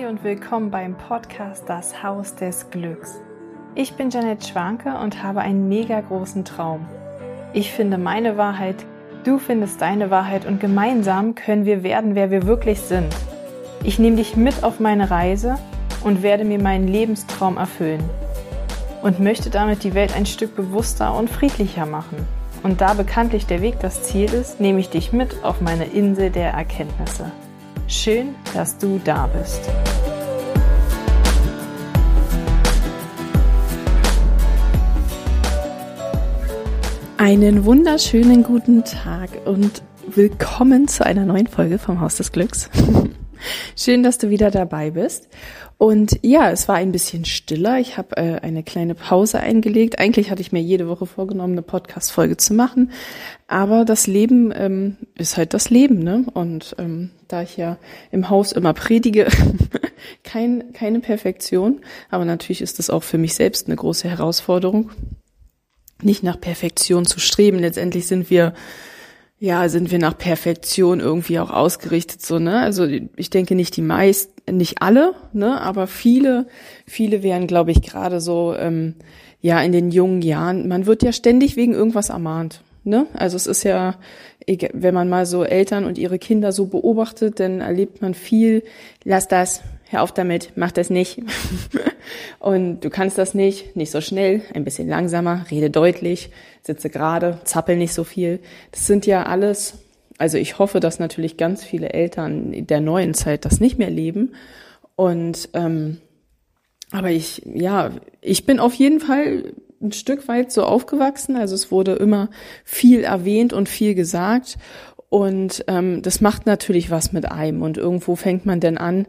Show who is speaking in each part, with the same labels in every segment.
Speaker 1: Hi und willkommen beim Podcast Das Haus des Glücks. Ich bin Janet Schwanke und habe einen mega großen Traum. Ich finde meine Wahrheit, du findest deine Wahrheit und gemeinsam können wir werden, wer wir wirklich sind. Ich nehme dich mit auf meine Reise und werde mir meinen Lebenstraum erfüllen. Und möchte damit die Welt ein Stück bewusster und friedlicher machen. Und da bekanntlich der Weg das Ziel ist, nehme ich dich mit auf meine Insel der Erkenntnisse. Schön, dass du da bist. Einen wunderschönen guten Tag und willkommen zu einer neuen Folge vom Haus des Glücks. Schön, dass du wieder dabei bist. Und ja, es war ein bisschen stiller. Ich habe äh, eine kleine Pause eingelegt. Eigentlich hatte ich mir jede Woche vorgenommen, eine Podcast-Folge zu machen. Aber das Leben ähm, ist halt das Leben, ne? Und ähm, da ich ja im Haus immer predige, kein, keine Perfektion. Aber natürlich ist das auch für mich selbst eine große Herausforderung, nicht nach Perfektion zu streben. Letztendlich sind wir ja, sind wir nach Perfektion irgendwie auch ausgerichtet, so, ne? Also ich denke nicht die meisten, nicht alle, ne? Aber viele, viele wären, glaube ich, gerade so, ähm, ja, in den jungen Jahren, man wird ja ständig wegen irgendwas ermahnt. Ne? Also es ist ja, wenn man mal so Eltern und ihre Kinder so beobachtet, dann erlebt man viel, lass das, hör auf damit, mach das nicht. und du kannst das nicht, nicht so schnell, ein bisschen langsamer, rede deutlich, sitze gerade, zappel nicht so viel. Das sind ja alles, also ich hoffe, dass natürlich ganz viele Eltern der neuen Zeit das nicht mehr leben. Und ähm, aber ich, ja, ich bin auf jeden Fall ein Stück weit so aufgewachsen. Also es wurde immer viel erwähnt und viel gesagt. Und ähm, das macht natürlich was mit einem. Und irgendwo fängt man denn an,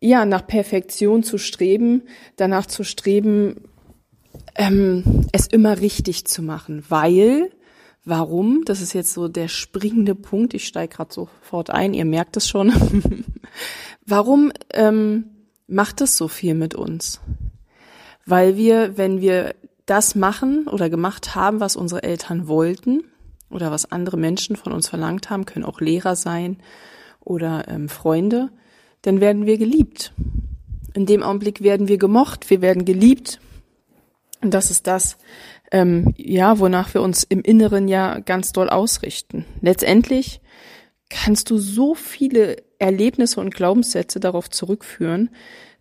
Speaker 1: ja, nach Perfektion zu streben, danach zu streben, ähm, es immer richtig zu machen. Weil, warum? Das ist jetzt so der springende Punkt. Ich steige gerade sofort ein, ihr merkt es schon. warum ähm, macht es so viel mit uns? Weil wir, wenn wir das machen oder gemacht haben, was unsere Eltern wollten oder was andere Menschen von uns verlangt haben, können auch Lehrer sein oder ähm, Freunde, dann werden wir geliebt. In dem Augenblick werden wir gemocht, wir werden geliebt. Und das ist das, ähm, ja, wonach wir uns im Inneren ja ganz doll ausrichten. Letztendlich kannst du so viele Erlebnisse und Glaubenssätze darauf zurückführen,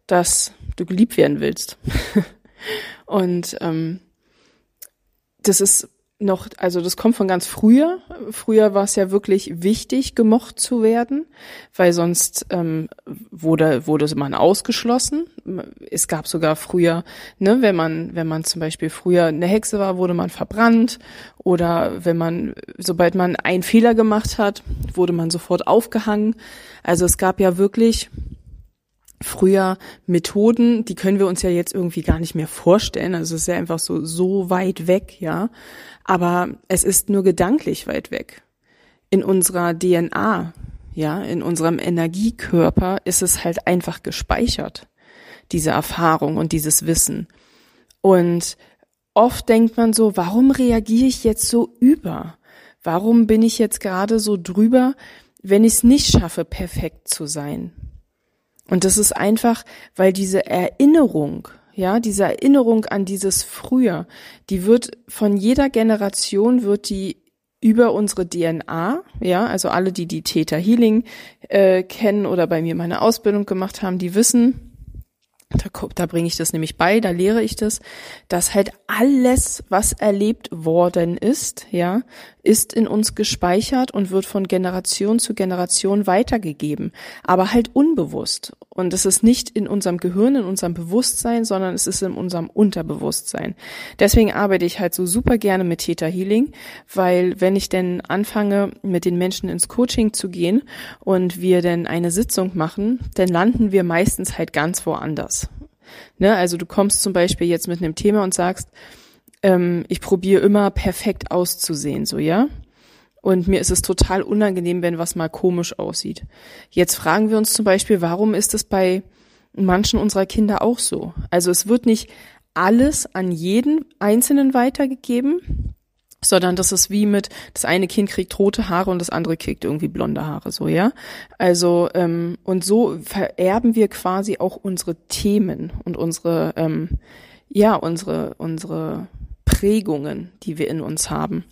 Speaker 1: dass du geliebt werden willst. Und ähm, das ist noch, also das kommt von ganz früher. Früher war es ja wirklich wichtig, gemocht zu werden, weil sonst ähm, wurde wurde man ausgeschlossen. Es gab sogar früher, ne, wenn man wenn man zum Beispiel früher eine Hexe war, wurde man verbrannt oder wenn man sobald man einen Fehler gemacht hat, wurde man sofort aufgehangen. Also es gab ja wirklich früher Methoden, die können wir uns ja jetzt irgendwie gar nicht mehr vorstellen. Also es ist ja einfach so, so weit weg, ja. Aber es ist nur gedanklich weit weg. In unserer DNA, ja, in unserem Energiekörper ist es halt einfach gespeichert. Diese Erfahrung und dieses Wissen. Und oft denkt man so, warum reagiere ich jetzt so über? Warum bin ich jetzt gerade so drüber, wenn ich es nicht schaffe, perfekt zu sein? Und das ist einfach, weil diese Erinnerung, ja, diese Erinnerung an dieses Früher, die wird von jeder Generation wird die über unsere DNA, ja, also alle, die die Theta Healing äh, kennen oder bei mir meine Ausbildung gemacht haben, die wissen, da, da bringe ich das nämlich bei, da lehre ich das, dass halt alles, was erlebt worden ist, ja, ist in uns gespeichert und wird von Generation zu Generation weitergegeben, aber halt unbewusst. Und es ist nicht in unserem Gehirn, in unserem Bewusstsein, sondern es ist in unserem Unterbewusstsein. Deswegen arbeite ich halt so super gerne mit Theta Healing, weil wenn ich denn anfange, mit den Menschen ins Coaching zu gehen und wir denn eine Sitzung machen, dann landen wir meistens halt ganz woanders. Ne? Also du kommst zum Beispiel jetzt mit einem Thema und sagst, ähm, ich probiere immer perfekt auszusehen, so ja. Und mir ist es total unangenehm, wenn was mal komisch aussieht. Jetzt fragen wir uns zum Beispiel, warum ist es bei manchen unserer Kinder auch so? Also es wird nicht alles an jeden Einzelnen weitergegeben, sondern das ist wie mit, das eine Kind kriegt rote Haare und das andere kriegt irgendwie blonde Haare, so, ja. Also, ähm, und so vererben wir quasi auch unsere Themen und unsere, ähm, ja, unsere, unsere Prägungen, die wir in uns haben.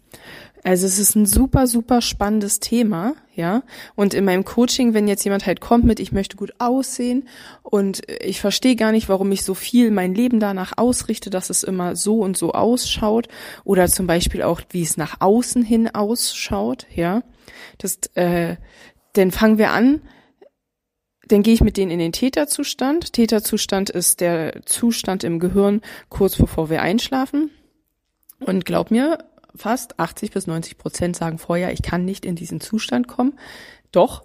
Speaker 1: Also es ist ein super, super spannendes Thema, ja. Und in meinem Coaching, wenn jetzt jemand halt kommt mit, ich möchte gut aussehen und ich verstehe gar nicht, warum ich so viel mein Leben danach ausrichte, dass es immer so und so ausschaut oder zum Beispiel auch, wie es nach außen hin ausschaut, ja. Das, äh, dann fangen wir an, dann gehe ich mit denen in den Täterzustand. Täterzustand ist der Zustand im Gehirn kurz bevor wir einschlafen. Und glaub mir, fast 80 bis 90 Prozent sagen vorher, ich kann nicht in diesen Zustand kommen. Doch,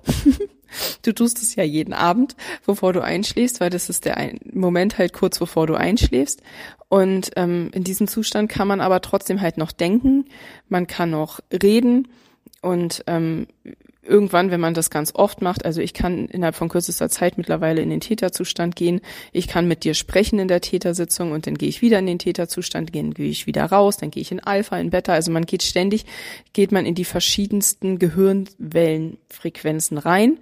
Speaker 1: du tust es ja jeden Abend, bevor du einschläfst, weil das ist der Moment halt kurz bevor du einschläfst. Und ähm, in diesem Zustand kann man aber trotzdem halt noch denken, man kann noch reden und ähm, irgendwann, wenn man das ganz oft macht, also ich kann innerhalb von kürzester Zeit mittlerweile in den Täterzustand gehen, ich kann mit dir sprechen in der Tätersitzung und dann gehe ich wieder in den Täterzustand, dann gehe ich wieder raus, dann gehe ich in Alpha, in Beta, also man geht ständig, geht man in die verschiedensten Gehirnwellenfrequenzen rein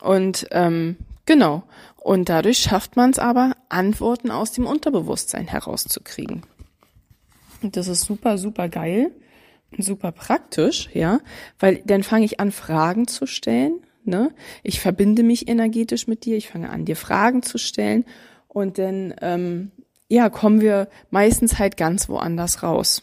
Speaker 1: und ähm, genau, und dadurch schafft man es aber, Antworten aus dem Unterbewusstsein herauszukriegen. Und das ist super, super geil super praktisch, ja, weil dann fange ich an, Fragen zu stellen. Ne? Ich verbinde mich energetisch mit dir, ich fange an, dir Fragen zu stellen und dann ähm, ja kommen wir meistens halt ganz woanders raus.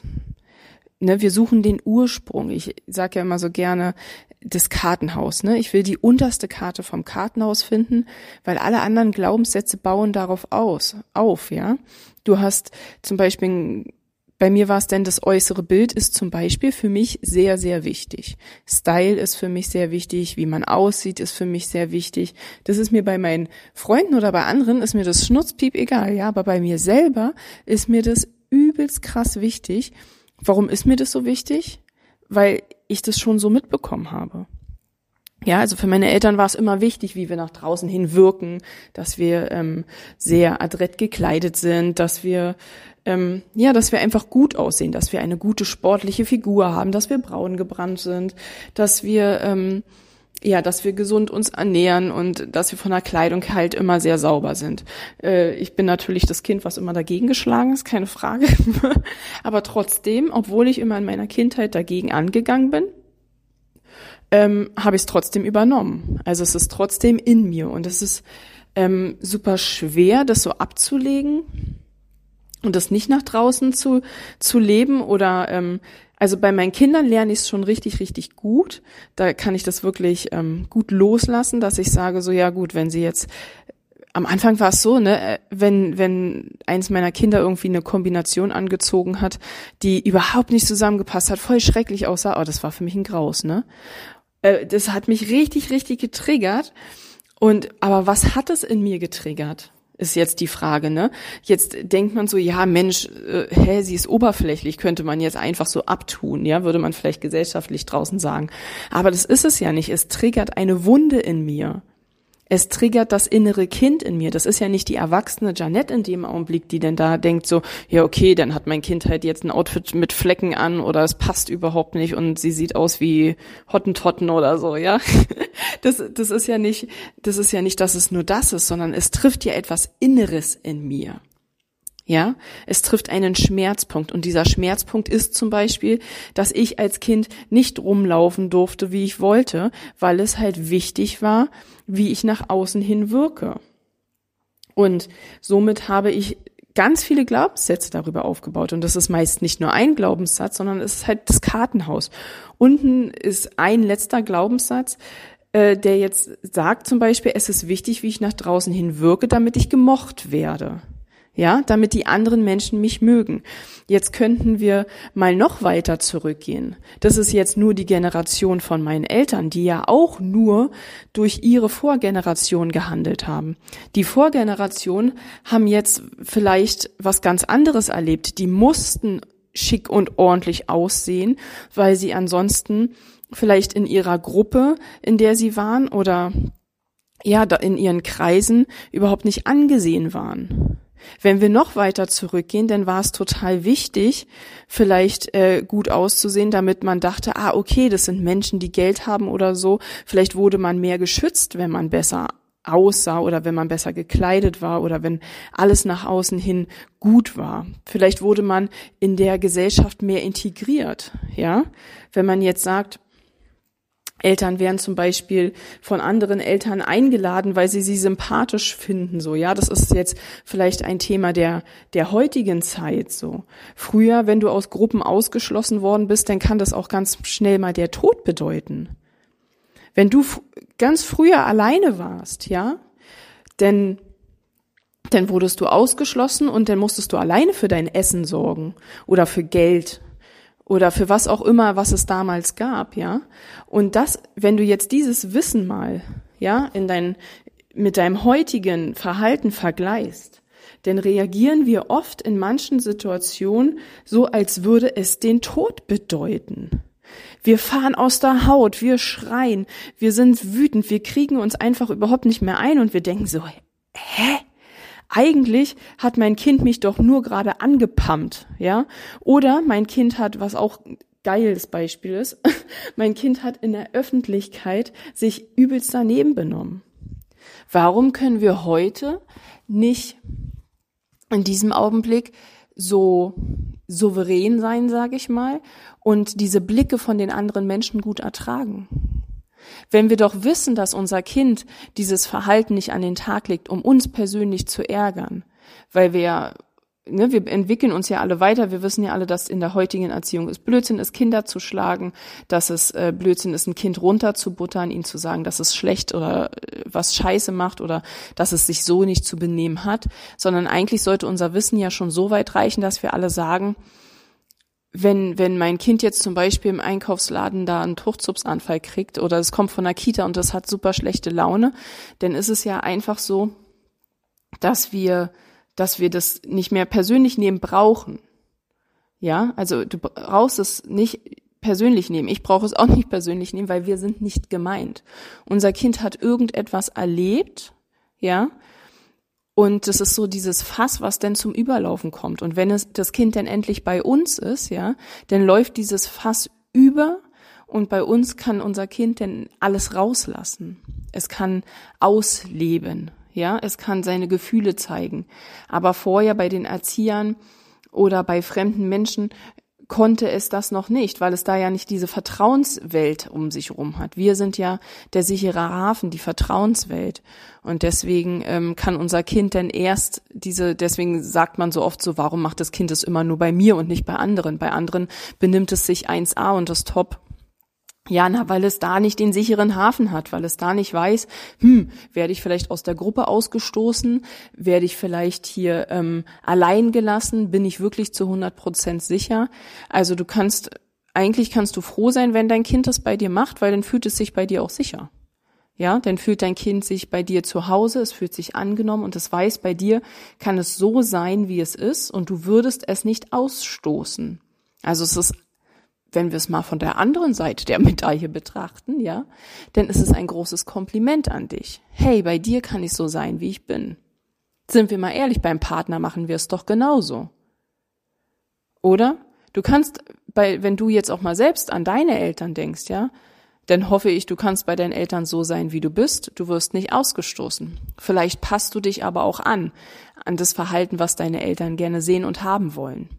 Speaker 1: Ne, wir suchen den Ursprung. Ich sage ja immer so gerne das Kartenhaus. Ne? Ich will die unterste Karte vom Kartenhaus finden, weil alle anderen Glaubenssätze bauen darauf aus, auf. Ja, du hast zum Beispiel bei mir war es denn, das äußere Bild ist zum Beispiel für mich sehr, sehr wichtig. Style ist für mich sehr wichtig, wie man aussieht ist für mich sehr wichtig. Das ist mir bei meinen Freunden oder bei anderen ist mir das Schnutzpiep egal, ja, aber bei mir selber ist mir das übelst krass wichtig. Warum ist mir das so wichtig? Weil ich das schon so mitbekommen habe. Ja, also für meine Eltern war es immer wichtig, wie wir nach draußen hin wirken, dass wir ähm, sehr adrett gekleidet sind, dass wir ähm, ja, dass wir einfach gut aussehen, dass wir eine gute sportliche Figur haben, dass wir braun gebrannt sind, dass wir ähm, ja, dass wir gesund uns ernähren und dass wir von der Kleidung halt immer sehr sauber sind. Äh, ich bin natürlich das Kind, was immer dagegen geschlagen ist, keine Frage. Aber trotzdem, obwohl ich immer in meiner Kindheit dagegen angegangen bin, ähm, habe ich es trotzdem übernommen. Also es ist trotzdem in mir und es ist ähm, super schwer, das so abzulegen und das nicht nach draußen zu, zu leben oder ähm, also bei meinen Kindern lerne ich es schon richtig, richtig gut. Da kann ich das wirklich ähm, gut loslassen, dass ich sage, so ja gut, wenn sie jetzt am Anfang war es so, ne, äh, wenn, wenn eins meiner Kinder irgendwie eine Kombination angezogen hat, die überhaupt nicht zusammengepasst hat, voll schrecklich aussah, oh, das war für mich ein Graus, ne? Äh, das hat mich richtig, richtig getriggert. Und, aber was hat es in mir getriggert? Ist jetzt die Frage, ne? Jetzt denkt man so, ja, Mensch, äh, hä, sie ist oberflächlich, könnte man jetzt einfach so abtun, ja, würde man vielleicht gesellschaftlich draußen sagen. Aber das ist es ja nicht. Es triggert eine Wunde in mir es triggert das innere Kind in mir. Das ist ja nicht die erwachsene Janette in dem Augenblick, die denn da denkt so, ja okay, dann hat mein Kind halt jetzt ein Outfit mit Flecken an oder es passt überhaupt nicht und sie sieht aus wie Hottentotten oder so, ja. Das, das ist ja nicht, das ist ja nicht, dass es nur das ist, sondern es trifft ja etwas Inneres in mir. Ja, es trifft einen Schmerzpunkt und dieser Schmerzpunkt ist zum Beispiel, dass ich als Kind nicht rumlaufen durfte, wie ich wollte, weil es halt wichtig war, wie ich nach außen hin wirke. Und somit habe ich ganz viele Glaubenssätze darüber aufgebaut. Und das ist meist nicht nur ein Glaubenssatz, sondern es ist halt das Kartenhaus. Unten ist ein letzter Glaubenssatz, äh, der jetzt sagt zum Beispiel, es ist wichtig, wie ich nach draußen hin wirke, damit ich gemocht werde ja, damit die anderen Menschen mich mögen. Jetzt könnten wir mal noch weiter zurückgehen. Das ist jetzt nur die Generation von meinen Eltern, die ja auch nur durch ihre Vorgeneration gehandelt haben. Die Vorgeneration haben jetzt vielleicht was ganz anderes erlebt. Die mussten schick und ordentlich aussehen, weil sie ansonsten vielleicht in ihrer Gruppe, in der sie waren oder ja, in ihren Kreisen überhaupt nicht angesehen waren. Wenn wir noch weiter zurückgehen, dann war es total wichtig, vielleicht äh, gut auszusehen, damit man dachte, ah, okay, das sind Menschen, die Geld haben oder so. Vielleicht wurde man mehr geschützt, wenn man besser aussah oder wenn man besser gekleidet war oder wenn alles nach außen hin gut war. Vielleicht wurde man in der Gesellschaft mehr integriert, ja. Wenn man jetzt sagt, Eltern werden zum Beispiel von anderen Eltern eingeladen, weil sie sie sympathisch finden, so, ja. Das ist jetzt vielleicht ein Thema der, der heutigen Zeit, so. Früher, wenn du aus Gruppen ausgeschlossen worden bist, dann kann das auch ganz schnell mal der Tod bedeuten. Wenn du ganz früher alleine warst, ja, denn dann wurdest du ausgeschlossen und dann musstest du alleine für dein Essen sorgen oder für Geld oder für was auch immer, was es damals gab, ja. Und das, wenn du jetzt dieses Wissen mal, ja, in dein, mit deinem heutigen Verhalten vergleichst, dann reagieren wir oft in manchen Situationen so, als würde es den Tod bedeuten. Wir fahren aus der Haut, wir schreien, wir sind wütend, wir kriegen uns einfach überhaupt nicht mehr ein und wir denken so, hä? Eigentlich hat mein Kind mich doch nur gerade angepumpt, ja? Oder mein Kind hat, was auch geiles Beispiel ist, mein Kind hat in der Öffentlichkeit sich übelst daneben benommen. Warum können wir heute nicht in diesem Augenblick so souverän sein, sage ich mal, und diese Blicke von den anderen Menschen gut ertragen? Wenn wir doch wissen, dass unser Kind dieses Verhalten nicht an den Tag legt, um uns persönlich zu ärgern, weil wir Ne, wir entwickeln uns ja alle weiter. Wir wissen ja alle, dass in der heutigen Erziehung es Blödsinn ist, Kinder zu schlagen, dass es äh, Blödsinn ist, ein Kind runterzubuttern, ihm zu sagen, dass es schlecht oder äh, was Scheiße macht oder dass es sich so nicht zu benehmen hat, sondern eigentlich sollte unser Wissen ja schon so weit reichen, dass wir alle sagen, wenn, wenn mein Kind jetzt zum Beispiel im Einkaufsladen da einen Fruchtzupsanfall kriegt oder es kommt von der Kita und das hat super schlechte Laune, dann ist es ja einfach so, dass wir, dass wir das nicht mehr persönlich nehmen brauchen. Ja, also du brauchst es nicht persönlich nehmen. Ich brauche es auch nicht persönlich nehmen, weil wir sind nicht gemeint. Unser Kind hat irgendetwas erlebt, ja, und das ist so dieses Fass, was denn zum Überlaufen kommt. Und wenn es das Kind dann endlich bei uns ist, ja, dann läuft dieses Fass über und bei uns kann unser Kind dann alles rauslassen. Es kann ausleben, ja, es kann seine Gefühle zeigen. Aber vorher bei den Erziehern oder bei fremden Menschen konnte es das noch nicht, weil es da ja nicht diese Vertrauenswelt um sich herum hat. Wir sind ja der sichere Hafen, die Vertrauenswelt. Und deswegen ähm, kann unser Kind dann erst diese, deswegen sagt man so oft so, warum macht das Kind es immer nur bei mir und nicht bei anderen? Bei anderen benimmt es sich 1a und das top. Ja, na, weil es da nicht den sicheren Hafen hat, weil es da nicht weiß, hm, werde ich vielleicht aus der Gruppe ausgestoßen, werde ich vielleicht hier ähm, allein gelassen, bin ich wirklich zu 100 Prozent sicher. Also du kannst, eigentlich kannst du froh sein, wenn dein Kind das bei dir macht, weil dann fühlt es sich bei dir auch sicher. Ja, dann fühlt dein Kind sich bei dir zu Hause, es fühlt sich angenommen und es weiß, bei dir kann es so sein, wie es ist und du würdest es nicht ausstoßen. Also es ist wenn wir es mal von der anderen Seite der Medaille betrachten, ja, dann ist es ein großes Kompliment an dich. Hey, bei dir kann ich so sein, wie ich bin. Sind wir mal ehrlich, beim Partner machen wir es doch genauso. Oder? Du kannst bei, wenn du jetzt auch mal selbst an deine Eltern denkst, ja, dann hoffe ich, du kannst bei deinen Eltern so sein, wie du bist. Du wirst nicht ausgestoßen. Vielleicht passt du dich aber auch an, an das Verhalten, was deine Eltern gerne sehen und haben wollen.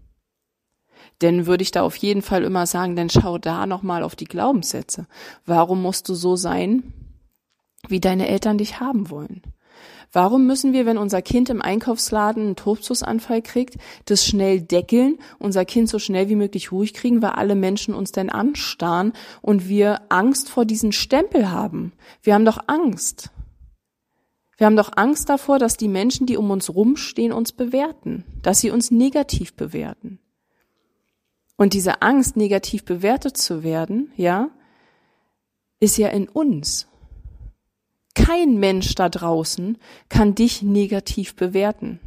Speaker 1: Denn würde ich da auf jeden Fall immer sagen, dann schau da nochmal auf die Glaubenssätze. Warum musst du so sein, wie deine Eltern dich haben wollen? Warum müssen wir, wenn unser Kind im Einkaufsladen einen Tobsusanfall kriegt, das schnell deckeln, unser Kind so schnell wie möglich ruhig kriegen, weil alle Menschen uns denn anstarren und wir Angst vor diesen Stempel haben? Wir haben doch Angst. Wir haben doch Angst davor, dass die Menschen, die um uns rumstehen, uns bewerten, dass sie uns negativ bewerten. Und diese Angst, negativ bewertet zu werden, ja, ist ja in uns. Kein Mensch da draußen kann dich negativ bewerten.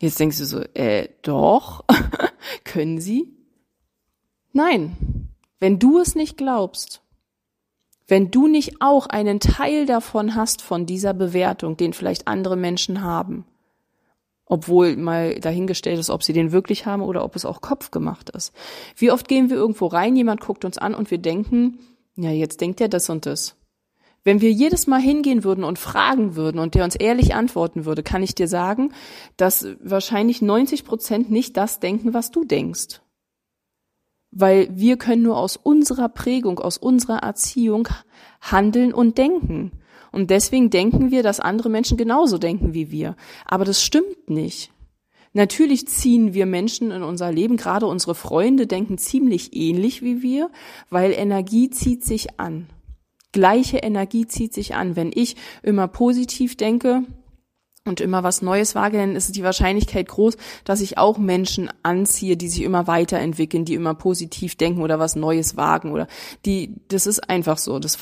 Speaker 1: Jetzt denkst du so, äh, doch, können sie? Nein, wenn du es nicht glaubst, wenn du nicht auch einen Teil davon hast von dieser Bewertung, den vielleicht andere Menschen haben, Obwohl mal dahingestellt ist, ob sie den wirklich haben oder ob es auch Kopf gemacht ist. Wie oft gehen wir irgendwo rein, jemand guckt uns an und wir denken, ja, jetzt denkt er das und das. Wenn wir jedes Mal hingehen würden und fragen würden und der uns ehrlich antworten würde, kann ich dir sagen, dass wahrscheinlich 90 Prozent nicht das denken, was du denkst. Weil wir können nur aus unserer Prägung, aus unserer Erziehung handeln und denken. Und deswegen denken wir, dass andere Menschen genauso denken wie wir. Aber das stimmt nicht. Natürlich ziehen wir Menschen in unser Leben, gerade unsere Freunde denken ziemlich ähnlich wie wir, weil Energie zieht sich an. Gleiche Energie zieht sich an. Wenn ich immer positiv denke, und immer was Neues wage, dann ist die Wahrscheinlichkeit groß, dass ich auch Menschen anziehe, die sich immer weiterentwickeln, die immer positiv denken oder was Neues wagen oder die, das ist einfach so. Das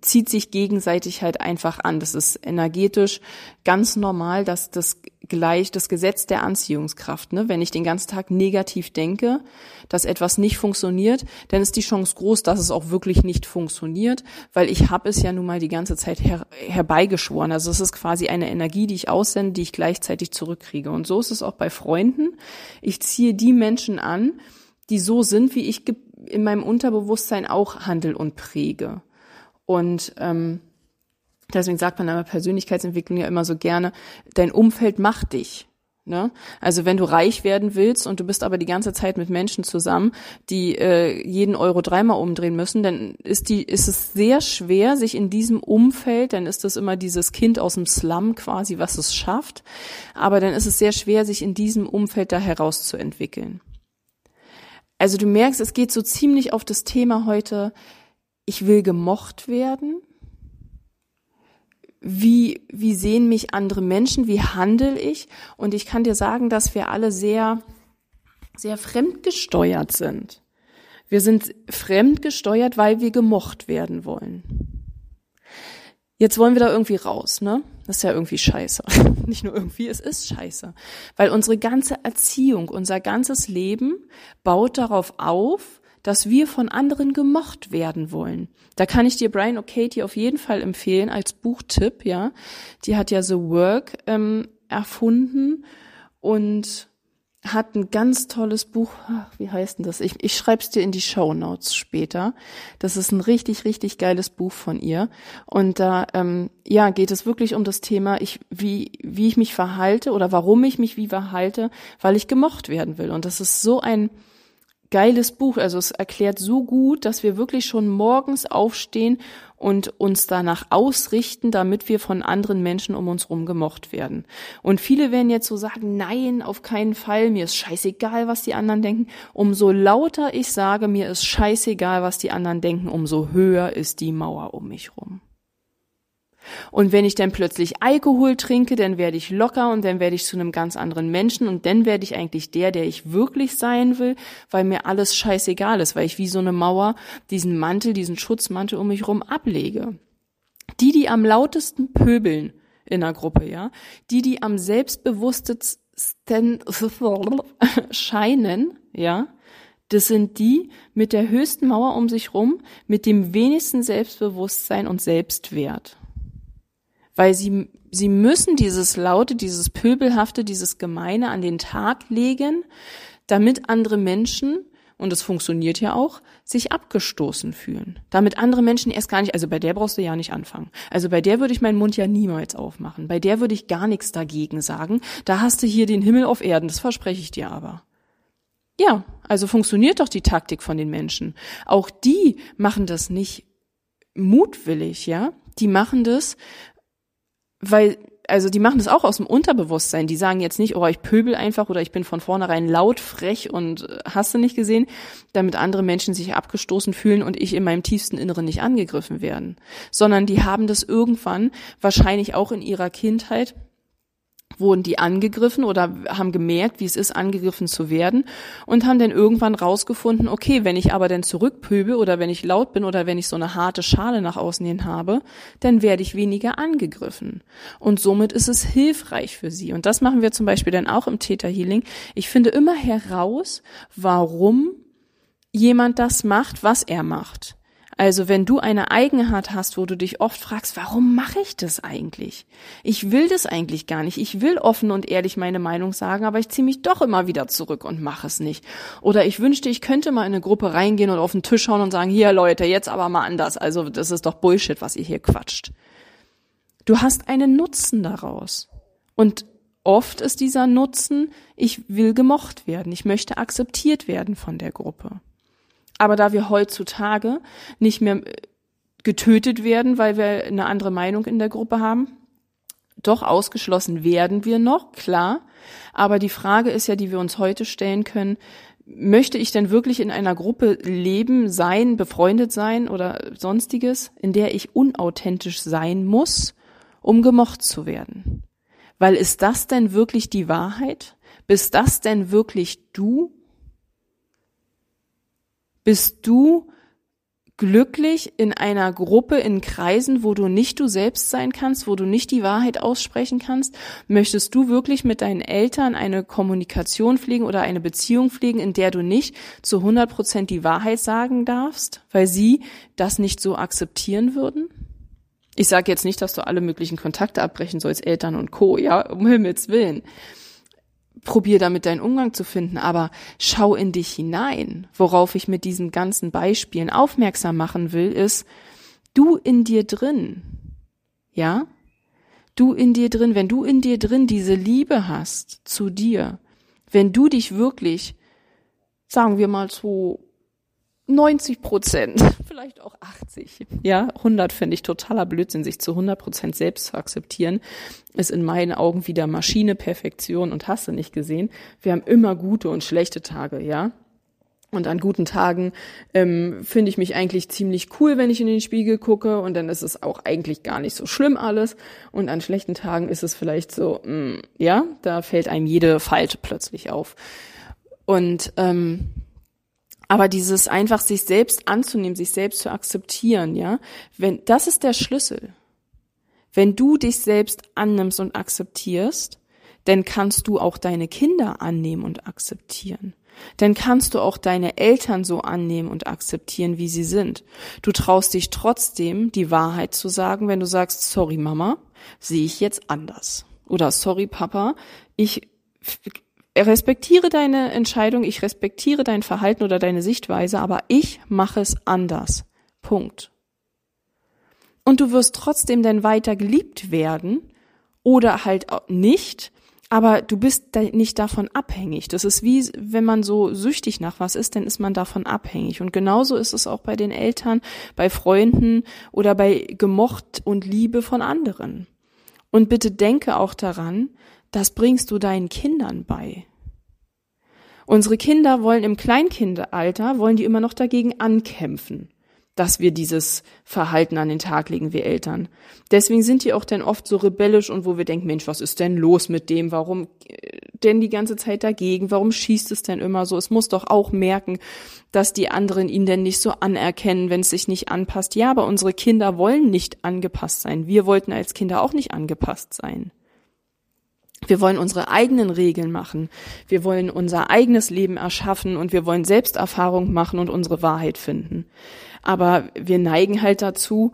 Speaker 1: zieht sich gegenseitig halt einfach an. Das ist energetisch ganz normal, dass das gleich das Gesetz der Anziehungskraft, ne? Wenn ich den ganzen Tag negativ denke, dass etwas nicht funktioniert, dann ist die Chance groß, dass es auch wirklich nicht funktioniert, weil ich habe es ja nun mal die ganze Zeit her herbeigeschworen. Also es ist quasi eine Energie, die ich aussende, die ich gleichzeitig zurückkriege. Und so ist es auch bei Freunden. Ich ziehe die Menschen an, die so sind, wie ich in meinem Unterbewusstsein auch handel und präge. Und ähm, deswegen sagt man aber Persönlichkeitsentwicklung ja immer so gerne, dein Umfeld macht dich. Ne? Also wenn du reich werden willst und du bist aber die ganze Zeit mit Menschen zusammen, die äh, jeden Euro dreimal umdrehen müssen, dann ist die ist es sehr schwer, sich in diesem Umfeld, dann ist das immer dieses Kind aus dem Slum quasi, was es schafft, aber dann ist es sehr schwer, sich in diesem Umfeld da herauszuentwickeln. Also du merkst, es geht so ziemlich auf das Thema heute, ich will gemocht werden? Wie, wie sehen mich andere Menschen? Wie handle ich? Und ich kann dir sagen, dass wir alle sehr, sehr fremdgesteuert sind. Wir sind fremdgesteuert, weil wir gemocht werden wollen. Jetzt wollen wir da irgendwie raus, ne? Das ist ja irgendwie scheiße. Nicht nur irgendwie, es ist scheiße. Weil unsere ganze Erziehung, unser ganzes Leben baut darauf auf, dass wir von anderen gemocht werden wollen. Da kann ich dir Brian O'Katie auf jeden Fall empfehlen als Buchtipp, ja. Die hat ja The Work ähm, erfunden und hat ein ganz tolles Buch, wie heißt denn das? Ich, ich schreib's dir in die Show Notes später. Das ist ein richtig, richtig geiles Buch von ihr. Und da ähm, ja geht es wirklich um das Thema, ich, wie, wie ich mich verhalte oder warum ich mich wie verhalte, weil ich gemocht werden will. Und das ist so ein geiles Buch. Also es erklärt so gut, dass wir wirklich schon morgens aufstehen und uns danach ausrichten, damit wir von anderen Menschen um uns rum gemocht werden. Und viele werden jetzt so sagen, nein, auf keinen Fall, mir ist scheißegal, was die anderen denken. Umso lauter ich sage, mir ist scheißegal, was die anderen denken, umso höher ist die Mauer um mich rum. Und wenn ich dann plötzlich Alkohol trinke, dann werde ich locker und dann werde ich zu einem ganz anderen Menschen und dann werde ich eigentlich der, der ich wirklich sein will, weil mir alles scheißegal ist, weil ich wie so eine Mauer diesen Mantel, diesen Schutzmantel um mich rum ablege. Die, die am lautesten pöbeln in der Gruppe, ja, die, die am selbstbewusstesten scheinen, ja, das sind die mit der höchsten Mauer um sich rum, mit dem wenigsten Selbstbewusstsein und Selbstwert weil sie, sie müssen dieses Laute, dieses Pöbelhafte, dieses Gemeine an den Tag legen, damit andere Menschen, und es funktioniert ja auch, sich abgestoßen fühlen. Damit andere Menschen erst gar nicht, also bei der brauchst du ja nicht anfangen. Also bei der würde ich meinen Mund ja niemals aufmachen. Bei der würde ich gar nichts dagegen sagen. Da hast du hier den Himmel auf Erden, das verspreche ich dir aber. Ja, also funktioniert doch die Taktik von den Menschen. Auch die machen das nicht mutwillig, ja? Die machen das, weil also die machen das auch aus dem Unterbewusstsein. Die sagen jetzt nicht, oh, ich pöbel einfach oder ich bin von vornherein laut, frech und äh, hast du nicht gesehen, damit andere Menschen sich abgestoßen fühlen und ich in meinem tiefsten Inneren nicht angegriffen werden. Sondern die haben das irgendwann, wahrscheinlich auch in ihrer Kindheit, wurden die angegriffen oder haben gemerkt, wie es ist, angegriffen zu werden und haben dann irgendwann rausgefunden, okay, wenn ich aber dann zurückpöbel oder wenn ich laut bin oder wenn ich so eine harte Schale nach außen hin habe, dann werde ich weniger angegriffen. Und somit ist es hilfreich für sie. Und das machen wir zum Beispiel dann auch im Theta Healing. Ich finde immer heraus, warum jemand das macht, was er macht. Also wenn du eine Eigenart hast, wo du dich oft fragst, warum mache ich das eigentlich? Ich will das eigentlich gar nicht. Ich will offen und ehrlich meine Meinung sagen, aber ich ziehe mich doch immer wieder zurück und mache es nicht. Oder ich wünschte, ich könnte mal in eine Gruppe reingehen und auf den Tisch schauen und sagen, hier Leute, jetzt aber mal anders. Also das ist doch Bullshit, was ihr hier quatscht. Du hast einen Nutzen daraus. Und oft ist dieser Nutzen, ich will gemocht werden, ich möchte akzeptiert werden von der Gruppe. Aber da wir heutzutage nicht mehr äh, getötet werden, weil wir eine andere Meinung in der Gruppe haben, doch ausgeschlossen werden wir noch, klar. Aber die Frage ist ja, die wir uns heute stellen können, möchte ich denn wirklich in einer Gruppe leben, sein, befreundet sein oder sonstiges, in der ich unauthentisch sein muss, um gemocht zu werden? Weil ist das denn wirklich die Wahrheit? Bist das denn wirklich du? Bist du glücklich in einer Gruppe, in Kreisen, wo du nicht du selbst sein kannst, wo du nicht die Wahrheit aussprechen kannst? Möchtest du wirklich mit deinen Eltern eine Kommunikation pflegen oder eine Beziehung pflegen, in der du nicht zu 100 Prozent die Wahrheit sagen darfst, weil sie das nicht so akzeptieren würden? Ich sage jetzt nicht, dass du alle möglichen Kontakte abbrechen sollst, Eltern und Co., ja, um Himmels Willen probier damit deinen Umgang zu finden, aber schau in dich hinein. Worauf ich mit diesen ganzen Beispielen aufmerksam machen will, ist, du in dir drin, ja? Du in dir drin, wenn du in dir drin diese Liebe hast zu dir, wenn du dich wirklich, sagen wir mal so 90 Prozent, vielleicht auch 80. Ja, 100 finde ich totaler Blödsinn, sich zu 100 Prozent selbst zu akzeptieren, ist in meinen Augen wieder Maschine, Perfektion und hast du nicht gesehen. Wir haben immer gute und schlechte Tage, ja. Und an guten Tagen ähm, finde ich mich eigentlich ziemlich cool, wenn ich in den Spiegel gucke und dann ist es auch eigentlich gar nicht so schlimm alles. Und an schlechten Tagen ist es vielleicht so, mh, mm, ja, da fällt einem jede Falte plötzlich auf. Und ähm, aber dieses einfach sich selbst anzunehmen, sich selbst zu akzeptieren, ja, wenn, das ist der Schlüssel. Wenn du dich selbst annimmst und akzeptierst, dann kannst du auch deine Kinder annehmen und akzeptieren. Dann kannst du auch deine Eltern so annehmen und akzeptieren, wie sie sind. Du traust dich trotzdem, die Wahrheit zu sagen, wenn du sagst, sorry Mama, sehe ich jetzt anders. Oder sorry Papa, ich respektiere deine Entscheidung, ich respektiere dein Verhalten oder deine Sichtweise, aber ich mache es anders. Punkt. Und du wirst trotzdem dann weiter geliebt werden oder halt nicht, aber du bist nicht davon abhängig. Das ist wie, wenn man so süchtig nach was ist, dann ist man davon abhängig. Und genauso ist es auch bei den Eltern, bei Freunden oder bei Gemocht und Liebe von anderen. Und bitte denke auch daran, das bringst du deinen Kindern bei. Unsere Kinder wollen im Kleinkindalter, wollen die immer noch dagegen ankämpfen, dass wir dieses Verhalten an den Tag legen, wir Eltern. Deswegen sind die auch dann oft so rebellisch und wo wir denken, Mensch, was ist denn los mit dem? Warum äh, denn die ganze Zeit dagegen? Warum schießt es denn immer so? Es muss doch auch merken, dass die anderen ihn denn nicht so anerkennen, wenn es sich nicht anpasst. Ja, aber unsere Kinder wollen nicht angepasst sein. Wir wollten als Kinder auch nicht angepasst sein. Wir wollen unsere eigenen Regeln machen. Wir wollen unser eigenes Leben erschaffen und wir wollen Selbsterfahrung machen und unsere Wahrheit finden. Aber wir neigen halt dazu,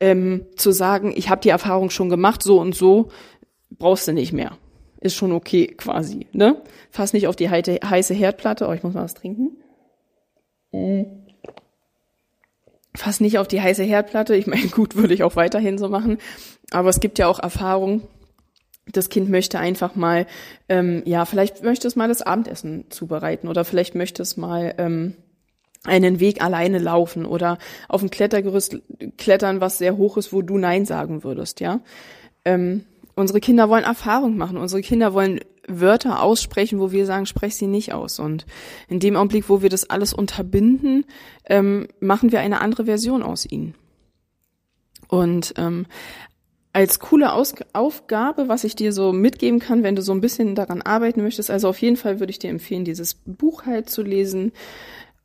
Speaker 1: ähm, zu sagen, ich habe die Erfahrung schon gemacht, so und so, brauchst du nicht mehr. Ist schon okay quasi. Ne? Fass nicht auf die heiße Herdplatte. Oh, ich muss mal was trinken. Mm. Fass nicht auf die heiße Herdplatte. Ich meine, gut, würde ich auch weiterhin so machen. Aber es gibt ja auch Erfahrungen, das Kind möchte einfach mal, ähm, ja, vielleicht möchte es mal das Abendessen zubereiten oder vielleicht möchte es mal ähm, einen Weg alleine laufen oder auf ein Klettergerüst klettern, was sehr hoch ist, wo du Nein sagen würdest, ja. Ähm, unsere Kinder wollen Erfahrung machen, unsere Kinder wollen Wörter aussprechen, wo wir sagen, sprech sie nicht aus. Und in dem Augenblick, wo wir das alles unterbinden, ähm, machen wir eine andere Version aus ihnen. Und ähm, als coole Aus Aufgabe, was ich dir so mitgeben kann, wenn du so ein bisschen daran arbeiten möchtest. Also auf jeden Fall würde ich dir empfehlen, dieses Buch halt zu lesen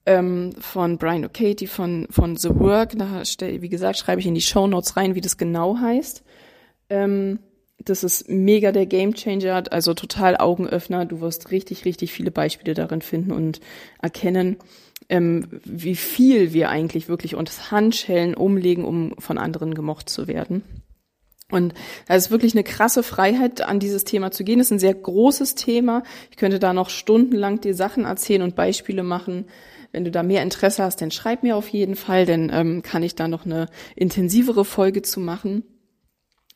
Speaker 1: ähm, von Brian O'Katy von von The Work. Da wie gesagt schreibe ich in die Show Notes rein, wie das genau heißt. Ähm, das ist mega der Gamechanger, also total Augenöffner. Du wirst richtig, richtig viele Beispiele darin finden und erkennen, ähm, wie viel wir eigentlich wirklich uns Handschellen umlegen, um von anderen gemocht zu werden. Und das ist wirklich eine krasse Freiheit, an dieses Thema zu gehen. Das ist ein sehr großes Thema. Ich könnte da noch stundenlang dir Sachen erzählen und Beispiele machen. Wenn du da mehr Interesse hast, dann schreib mir auf jeden Fall, dann ähm, kann ich da noch eine intensivere Folge zu machen.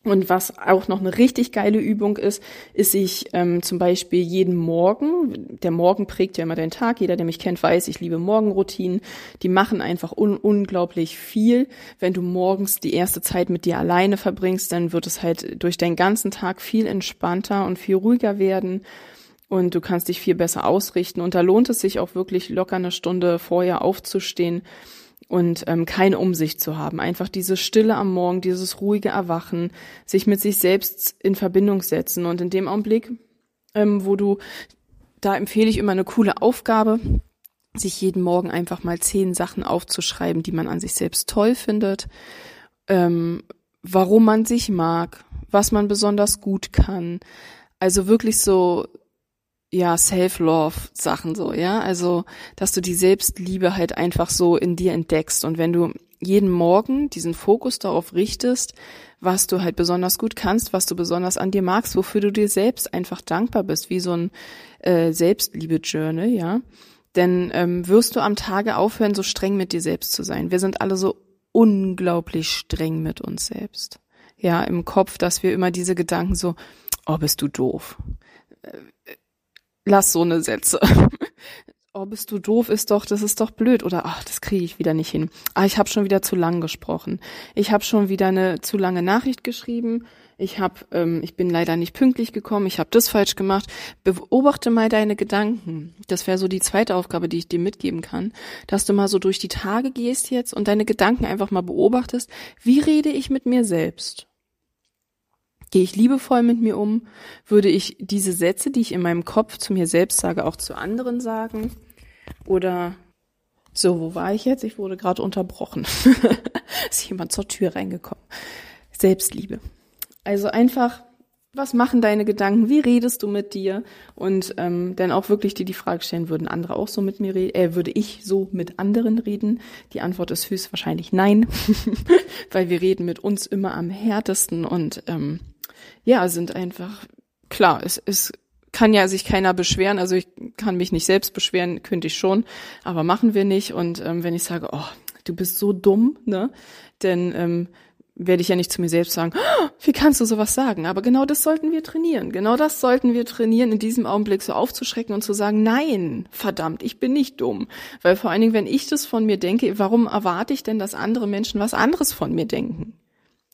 Speaker 1: Und was auch noch eine richtig geile Übung ist, ist sich ähm, zum Beispiel jeden Morgen, der Morgen prägt ja immer den Tag, jeder, der mich kennt, weiß, ich liebe Morgenroutinen, die machen einfach un unglaublich viel. Wenn du morgens die erste Zeit mit dir alleine verbringst, dann wird es halt durch deinen ganzen Tag viel entspannter und viel ruhiger werden und du kannst dich viel besser ausrichten. Und da lohnt es sich auch wirklich locker eine Stunde vorher aufzustehen und ähm, keine Umsicht zu haben. Einfach diese Stille am Morgen, dieses ruhige Erwachen, sich mit sich selbst in Verbindung setzen. Und in dem Augenblick, ähm, wo du, da empfehle ich immer eine coole Aufgabe, sich jeden Morgen einfach mal zehn Sachen aufzuschreiben, die man an sich selbst toll findet, ähm, warum man sich mag, was man besonders gut kann. Also wirklich so ja, Self-Love-Sachen so, ja. Also, dass du die Selbstliebe halt einfach so in dir entdeckst. Und wenn du jeden Morgen diesen Fokus darauf richtest, was du halt besonders gut kannst, was du besonders an dir magst, wofür du dir selbst einfach dankbar bist, wie so ein äh, Selbstliebe-Journal, ja, dann ähm, wirst du am Tage aufhören, so streng mit dir selbst zu sein. Wir sind alle so unglaublich streng mit uns selbst. Ja, im Kopf, dass wir immer diese Gedanken so, oh, bist du doof äh, lass so eine Sätze. oh, bist du doof, ist doch, das ist doch blöd. Oder ach, das kriege ich wieder nicht hin. Ah, ich habe schon wieder zu lang gesprochen. Ich habe schon wieder eine zu lange Nachricht geschrieben. Ich habe, ähm, ich bin leider nicht pünktlich gekommen. Ich habe das falsch gemacht. Beobachte mal deine Gedanken. Das wäre so die zweite Aufgabe, die ich dir mitgeben kann, dass du mal so durch die Tage gehst jetzt und deine Gedanken einfach mal beobachtest. Wie rede ich mit mir selbst? Gehe ich liebevoll mit mir um? Würde ich diese Sätze, die ich in meinem Kopf zu mir selbst sage, auch zu anderen sagen? Oder so, wo war ich jetzt? Ich wurde gerade unterbrochen. Ist jemand zur Tür reingekommen. Selbstliebe. Also einfach, was machen deine Gedanken? Wie redest du mit dir? Und ähm, dann auch wirklich dir die Frage stellen, würden andere auch so mit mir reden? Äh, würde ich so mit anderen reden? Die Antwort ist höchstwahrscheinlich nein, weil wir reden mit uns immer am härtesten und ähm, ja, sind einfach, klar, es, es kann ja sich keiner beschweren. Also ich kann mich nicht selbst beschweren, könnte ich schon, aber machen wir nicht. Und ähm, wenn ich sage, oh, du bist so dumm, ne, dann ähm, werde ich ja nicht zu mir selbst sagen, oh, wie kannst du sowas sagen? Aber genau das sollten wir trainieren. Genau das sollten wir trainieren, in diesem Augenblick so aufzuschrecken und zu sagen, nein, verdammt, ich bin nicht dumm. Weil vor allen Dingen, wenn ich das von mir denke, warum erwarte ich denn, dass andere Menschen was anderes von mir denken?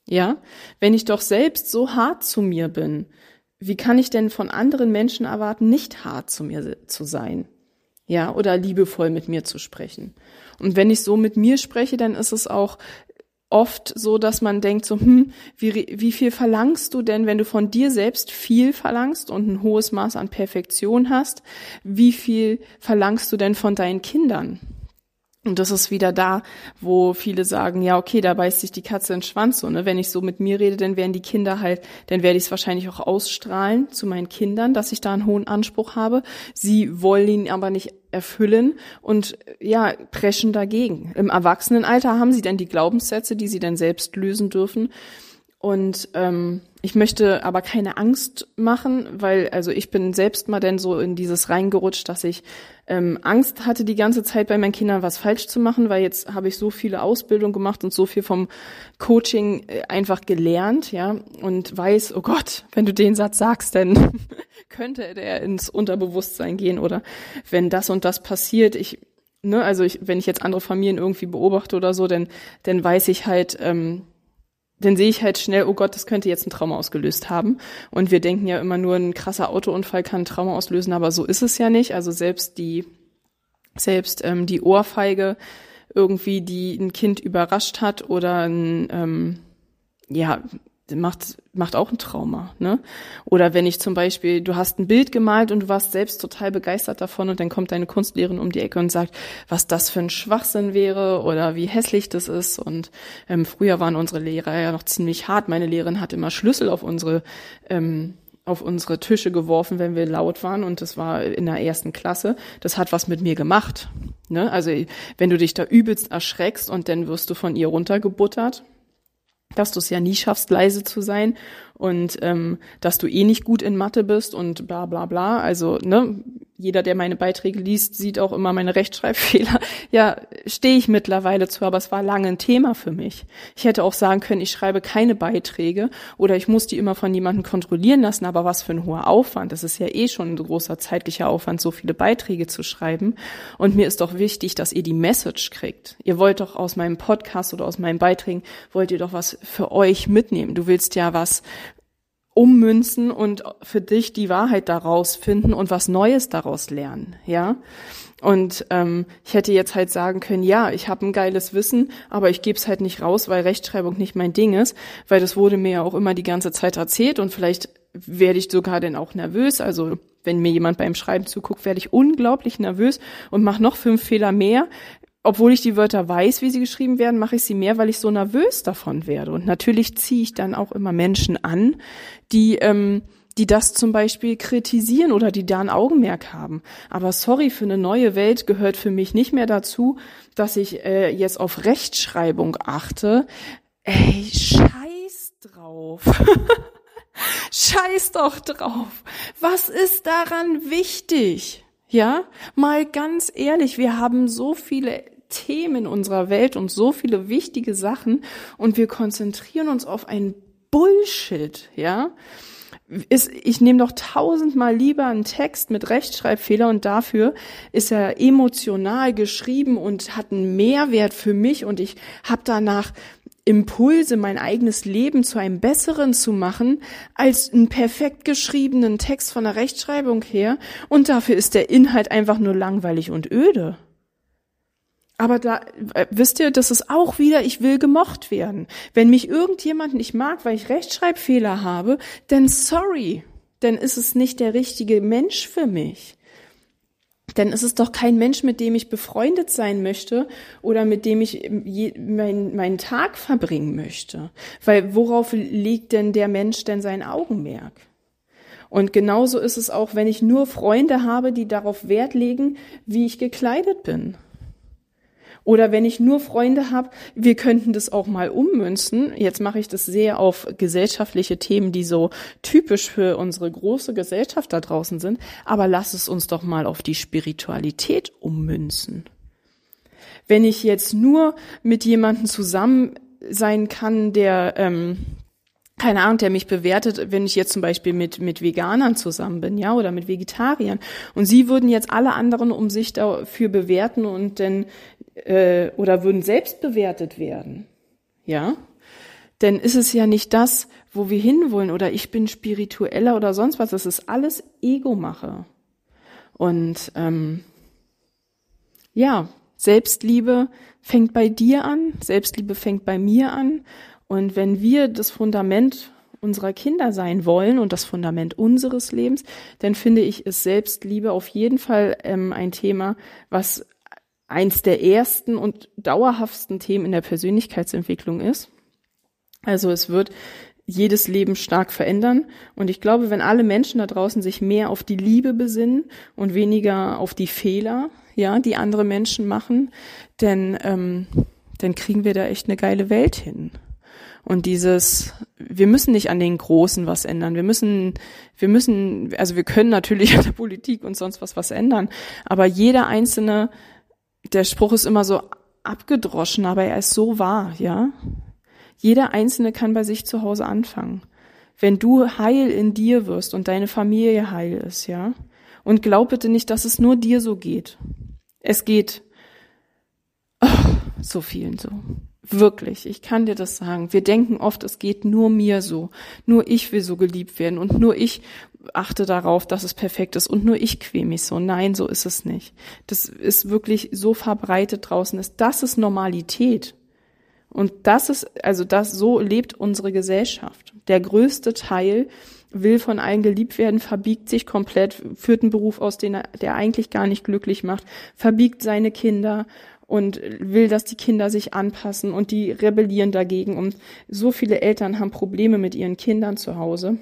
Speaker 1: Ja, wenn ich doch selbst so hart zu mir bin, wie kann ich denn von anderen Menschen erwarten, nicht hart zu mir zu sein? Ja, oder liebevoll mit mir zu sprechen. Und wenn ich so mit mir spreche, dann ist es auch oft so, dass man denkt so, hm, wie, wie viel verlangst du denn, wenn du von dir selbst viel verlangst und ein hohes Maß an Perfektion hast? Wie viel verlangst du denn von deinen Kindern? Und das ist wieder da, wo viele sagen, ja, okay, da beißt sich die Katze in den Schwanz. So, ne? Wenn ich so mit mir rede, dann werden die Kinder halt, dann werde ich es wahrscheinlich auch ausstrahlen zu meinen Kindern, dass ich da einen hohen Anspruch habe. Sie wollen ihn aber nicht erfüllen und ja, preschen dagegen. Im Erwachsenenalter haben sie dann die Glaubenssätze, die sie dann selbst lösen dürfen. Und ähm, ich möchte aber keine Angst machen, weil also ich bin selbst mal denn so in dieses reingerutscht, dass ich ähm, Angst hatte die ganze Zeit bei meinen Kindern was falsch zu machen, weil jetzt habe ich so viele Ausbildung gemacht und so viel vom Coaching äh, einfach gelernt, ja, und weiß, oh Gott, wenn du den Satz sagst, dann könnte der ins Unterbewusstsein gehen oder wenn das und das passiert, ich ne, also ich, wenn ich jetzt andere Familien irgendwie beobachte oder so, dann dann weiß ich halt ähm, dann sehe ich halt schnell, oh Gott, das könnte jetzt ein Trauma ausgelöst haben. Und wir denken ja immer nur, ein krasser Autounfall kann ein Trauma auslösen, aber so ist es ja nicht. Also selbst die, selbst ähm, die Ohrfeige irgendwie, die ein Kind überrascht hat oder ein, ähm, ja, macht, macht auch ein Trauma, ne? Oder wenn ich zum Beispiel, du hast ein Bild gemalt und du warst selbst total begeistert davon und dann kommt deine Kunstlehrerin um die Ecke und sagt, was das für ein Schwachsinn wäre oder wie hässlich das ist. Und ähm, früher waren unsere Lehrer ja noch ziemlich hart. Meine Lehrerin hat immer Schlüssel auf unsere ähm, auf unsere Tische geworfen, wenn wir laut waren und das war in der ersten Klasse. Das hat was mit mir gemacht. Ne? Also wenn du dich da übelst erschreckst und dann wirst du von ihr runtergebuttert, dass du es ja nie schaffst, leise zu sein und ähm, dass du eh nicht gut in Mathe bist und bla bla bla. Also, ne, jeder, der meine Beiträge liest, sieht auch immer meine Rechtschreibfehler. Ja, stehe ich mittlerweile zu, aber es war lange ein Thema für mich. Ich hätte auch sagen können, ich schreibe keine Beiträge oder ich muss die immer von jemandem kontrollieren lassen, aber was für ein hoher Aufwand. Das ist ja eh schon ein großer zeitlicher Aufwand, so viele Beiträge zu schreiben. Und mir ist doch wichtig, dass ihr die Message kriegt. Ihr wollt doch aus meinem Podcast oder aus meinen Beiträgen, wollt ihr doch was für euch mitnehmen. Du willst ja was ummünzen und für dich die Wahrheit daraus finden und was Neues daraus lernen, ja. Und ähm, ich hätte jetzt halt sagen können, ja, ich habe ein geiles Wissen, aber ich gebe es halt nicht raus, weil Rechtschreibung nicht mein Ding ist, weil das wurde mir ja auch immer die ganze Zeit erzählt und vielleicht werde ich sogar dann auch nervös. Also wenn mir jemand beim Schreiben zuguckt, werde ich unglaublich nervös und mache noch fünf Fehler mehr, obwohl ich die Wörter weiß, wie sie geschrieben werden, mache ich sie mehr, weil ich so nervös davon werde. Und natürlich ziehe ich dann auch immer Menschen an, die, ähm, die das zum Beispiel kritisieren oder die da ein Augenmerk haben. Aber sorry, für eine neue Welt gehört für mich nicht mehr dazu, dass ich äh, jetzt auf Rechtschreibung achte. Ey, scheiß drauf. scheiß doch drauf. Was ist daran wichtig? Ja, mal ganz ehrlich, wir haben so viele Themen unserer Welt und so viele wichtige Sachen und wir konzentrieren uns auf ein Bullshit, ja. Ist, ich nehme doch tausendmal lieber einen Text mit Rechtschreibfehler und dafür ist er emotional geschrieben und hat einen Mehrwert für mich und ich habe danach Impulse, mein eigenes Leben zu einem besseren zu machen, als einen perfekt geschriebenen Text von der Rechtschreibung her und dafür ist der Inhalt einfach nur langweilig und öde. Aber da, äh, wisst ihr, das ist auch wieder, ich will gemocht werden. Wenn mich irgendjemand nicht mag, weil ich Rechtschreibfehler habe, dann sorry, dann ist es nicht der richtige Mensch für mich. Denn es ist doch kein Mensch, mit dem ich befreundet sein möchte oder mit dem ich mein, meinen Tag verbringen möchte. Weil worauf legt denn der Mensch denn sein Augenmerk? Und genauso ist es auch, wenn ich nur Freunde habe, die darauf Wert legen, wie ich gekleidet bin. Oder wenn ich nur Freunde habe, wir könnten das auch mal ummünzen. Jetzt mache ich das sehr auf gesellschaftliche Themen, die so typisch für unsere große Gesellschaft da draußen sind. Aber lass es uns doch mal auf die Spiritualität ummünzen. Wenn ich jetzt nur mit jemandem zusammen sein kann, der ähm, keine Ahnung, der mich bewertet, wenn ich jetzt zum Beispiel mit, mit Veganern zusammen bin, ja, oder mit Vegetariern. Und sie würden jetzt alle anderen um sich dafür bewerten und dann, äh, oder würden selbst bewertet werden. Ja? Denn ist es ja nicht das, wo wir hinwollen, oder ich bin spiritueller oder sonst was, das ist alles Ego-Mache. Und ähm, ja, Selbstliebe fängt bei dir an, Selbstliebe fängt bei mir an und wenn wir das Fundament unserer Kinder sein wollen und das Fundament unseres Lebens, dann finde ich es Selbstliebe auf jeden Fall ähm, ein Thema, was eins der ersten und dauerhaftsten Themen in der Persönlichkeitsentwicklung ist. Also es wird jedes Leben stark verändern. Und ich glaube, wenn alle Menschen da draußen sich mehr auf die Liebe besinnen und weniger auf die Fehler, ja, die andere Menschen machen, denn ähm, dann kriegen wir da echt eine geile Welt hin. Und dieses, wir müssen nicht an den Großen was ändern. Wir müssen, wir müssen, also wir können natürlich an der Politik und sonst was was ändern. Aber jeder einzelne, der Spruch ist immer so abgedroschen, aber er ist so wahr, ja. Jeder einzelne kann bei sich zu Hause anfangen. Wenn du heil in dir wirst und deine Familie heil ist, ja. Und glaub bitte nicht, dass es nur dir so geht. Es geht oh, so vielen so. Wirklich, ich kann dir das sagen. Wir denken oft, es geht nur mir so. Nur ich will so geliebt werden und nur ich achte darauf, dass es perfekt ist und nur ich quäle mich so. Nein, so ist es nicht. Das ist wirklich so verbreitet draußen. Das ist Normalität. Und das ist, also das, so lebt unsere Gesellschaft. Der größte Teil will von allen geliebt werden, verbiegt sich komplett, führt einen Beruf aus, den er, der eigentlich gar nicht glücklich macht, verbiegt seine Kinder und will, dass die Kinder sich anpassen und die rebellieren dagegen. Und so viele Eltern haben Probleme mit ihren Kindern zu Hause.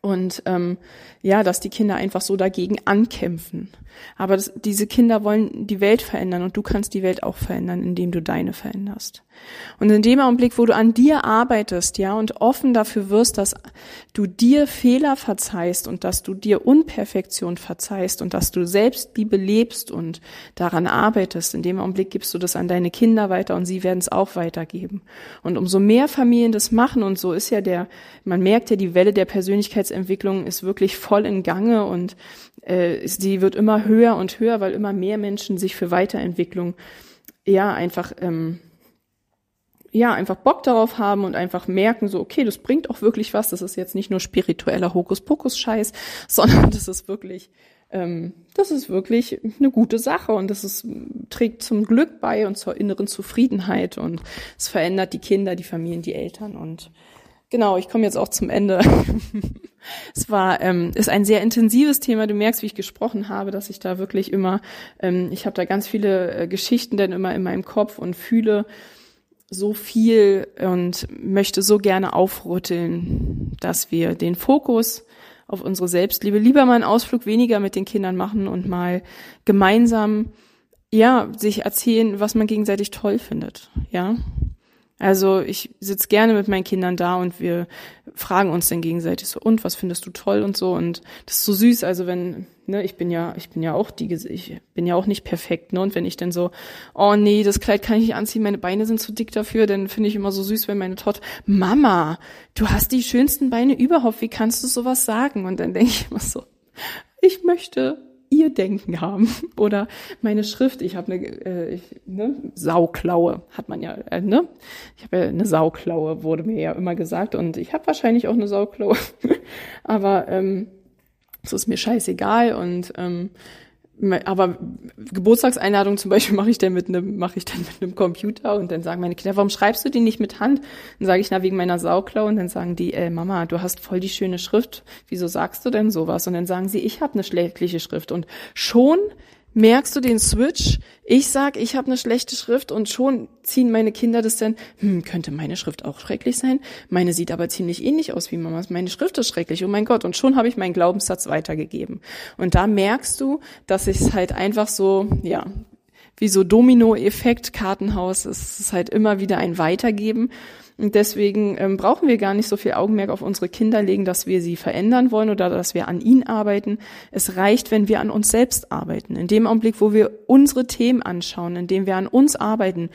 Speaker 1: Und ähm, ja, dass die Kinder einfach so dagegen ankämpfen. Aber das, diese Kinder wollen die Welt verändern und du kannst die Welt auch verändern, indem du deine veränderst. Und in dem Augenblick, wo du an dir arbeitest, ja, und offen dafür wirst, dass du dir Fehler verzeihst und dass du dir Unperfektion verzeihst und dass du Selbstliebe lebst und daran arbeitest, in dem Augenblick gibst du das an deine Kinder weiter und sie werden es auch weitergeben. Und umso mehr Familien das machen und so ist ja der, man merkt ja, die Welle der Persönlichkeitsentwicklung ist wirklich voll in Gange und äh, sie wird immer höher und höher, weil immer mehr Menschen sich für Weiterentwicklung ja einfach ähm, ja, einfach Bock darauf haben und einfach merken, so, okay, das bringt auch wirklich was. Das ist jetzt nicht nur spiritueller Hokuspokus-Scheiß, sondern das ist wirklich, ähm, das ist wirklich eine gute Sache und das ist, trägt zum Glück bei und zur inneren Zufriedenheit und es verändert die Kinder, die Familien, die Eltern und genau, ich komme jetzt auch zum Ende. es war, ähm, ist ein sehr intensives Thema. Du merkst, wie ich gesprochen habe, dass ich da wirklich immer, ähm, ich habe da ganz viele äh, Geschichten denn immer in meinem Kopf und fühle, so viel und möchte so gerne aufrütteln, dass wir den Fokus auf unsere Selbstliebe lieber mal einen Ausflug weniger mit den Kindern machen und mal gemeinsam ja sich erzählen, was man gegenseitig toll findet, ja. Also ich sitze gerne mit meinen Kindern da und wir fragen uns dann gegenseitig so, und was findest du toll und so. Und das ist so süß. Also wenn, ne, ich bin ja, ich bin ja auch die, ich bin ja auch nicht perfekt, ne? Und wenn ich dann so, oh nee, das Kleid kann ich nicht anziehen, meine Beine sind zu dick dafür, dann finde ich immer so süß, wenn meine Tochter, Mama, du hast die schönsten Beine überhaupt, wie kannst du sowas sagen? Und dann denke ich immer so, ich möchte ihr Denken haben. Oder meine Schrift, ich habe eine äh, ich, ne, Sauklaue, hat man ja, äh, ne? Ich habe ja eine Sauklaue, wurde mir ja immer gesagt. Und ich habe wahrscheinlich auch eine Sauklaue. Aber ähm, es ist mir scheißegal und ähm, aber Geburtstagseinladung zum Beispiel mache ich dann mit einem mache ich dann mit einem Computer und dann sagen meine Kinder, warum schreibst du die nicht mit Hand? Dann sage ich na wegen meiner Sauklau und dann sagen die, äh, Mama, du hast voll die schöne Schrift. Wieso sagst du denn sowas? Und dann sagen sie, ich habe eine schlechtliche Schrift und schon merkst du den Switch. Ich sag, ich habe eine schlechte Schrift und schon ziehen meine Kinder das dann, hm, könnte meine Schrift auch schrecklich sein? Meine sieht aber ziemlich ähnlich aus wie Mamas. Meine Schrift ist schrecklich, oh mein Gott. Und schon habe ich meinen Glaubenssatz weitergegeben. Und da merkst du, dass ich es halt einfach so, ja, wie so Domino-Effekt, Kartenhaus, es ist halt immer wieder ein Weitergeben. Und deswegen ähm, brauchen wir gar nicht so viel Augenmerk auf unsere Kinder legen, dass wir sie verändern wollen oder dass wir an ihnen arbeiten. Es reicht, wenn wir an uns selbst arbeiten. In dem Augenblick, wo wir unsere Themen anschauen, in dem wir an uns arbeiten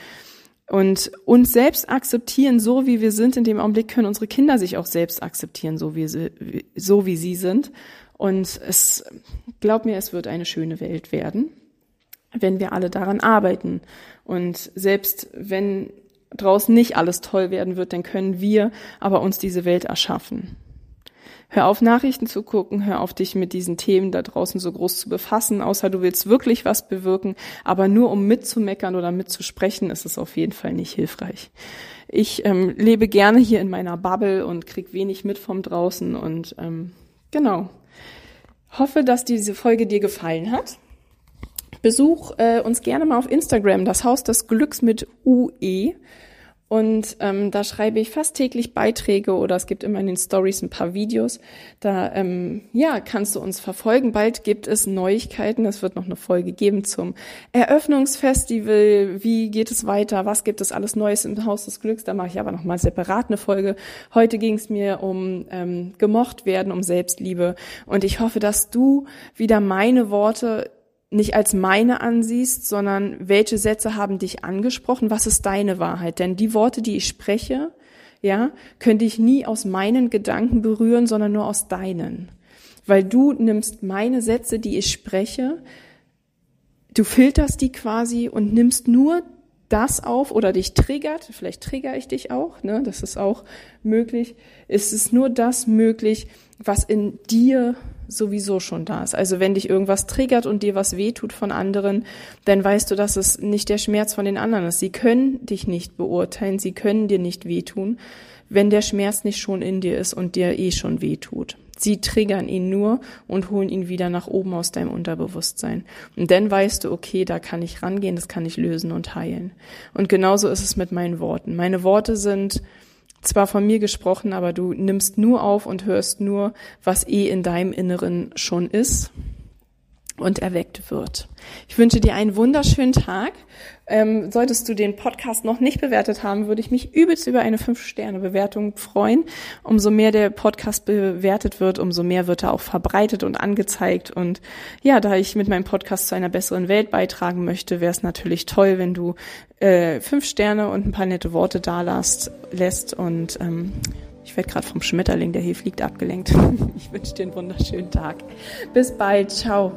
Speaker 1: und uns selbst akzeptieren, so wie wir sind, in dem Augenblick können unsere Kinder sich auch selbst akzeptieren, so wie sie, so wie sie sind. Und es, glaub mir, es wird eine schöne Welt werden, wenn wir alle daran arbeiten. Und selbst wenn draußen nicht alles toll werden wird, dann können wir aber uns diese Welt erschaffen. Hör auf, Nachrichten zu gucken, hör auf, dich mit diesen Themen da draußen so groß zu befassen, außer du willst wirklich was bewirken, aber nur um mitzumeckern oder mitzusprechen, ist es auf jeden Fall nicht hilfreich. Ich ähm, lebe gerne hier in meiner Bubble und krieg wenig mit vom draußen und ähm, genau. Hoffe, dass diese Folge dir gefallen hat. Besuch äh, uns gerne mal auf Instagram, das Haus des Glücks mit UE. Und ähm, da schreibe ich fast täglich Beiträge oder es gibt immer in den Stories ein paar Videos. Da ähm, ja kannst du uns verfolgen. Bald gibt es Neuigkeiten. Es wird noch eine Folge geben zum Eröffnungsfestival. Wie geht es weiter? Was gibt es alles Neues im Haus des Glücks? Da mache ich aber noch mal separat eine Folge. Heute ging es mir um ähm, gemocht werden, um Selbstliebe. Und ich hoffe, dass du wieder meine Worte nicht als meine ansiehst, sondern welche Sätze haben dich angesprochen, was ist deine Wahrheit? Denn die Worte, die ich spreche, ja, könnte ich nie aus meinen Gedanken berühren, sondern nur aus deinen. Weil du nimmst meine Sätze, die ich spreche, du filterst die quasi und nimmst nur das auf oder dich triggert, vielleicht trigger ich dich auch, ne, das ist auch möglich. Es ist nur das möglich, was in dir sowieso schon da ist. Also wenn dich irgendwas triggert und dir was wehtut von anderen, dann weißt du, dass es nicht der Schmerz von den anderen ist. Sie können dich nicht beurteilen, sie können dir nicht wehtun, wenn der Schmerz nicht schon in dir ist und dir eh schon wehtut. Sie triggern ihn nur und holen ihn wieder nach oben aus deinem Unterbewusstsein. Und dann weißt du, okay, da kann ich rangehen, das kann ich lösen und heilen. Und genauso ist es mit meinen Worten. Meine Worte sind zwar von mir gesprochen, aber du nimmst nur auf und hörst nur, was eh in deinem Inneren schon ist und erweckt wird. Ich wünsche dir einen wunderschönen Tag. Ähm, solltest du den Podcast noch nicht bewertet haben, würde ich mich übelst über eine 5-Sterne-Bewertung freuen. Umso mehr der Podcast bewertet wird, umso mehr wird er auch verbreitet und angezeigt. Und ja, da ich mit meinem Podcast zu einer besseren Welt beitragen möchte, wäre es natürlich toll, wenn du äh, fünf Sterne und ein paar nette Worte da lässt. und ähm, ich werde gerade vom Schmetterling, der hier fliegt, abgelenkt. Ich wünsche dir einen wunderschönen Tag. Bis bald. Ciao.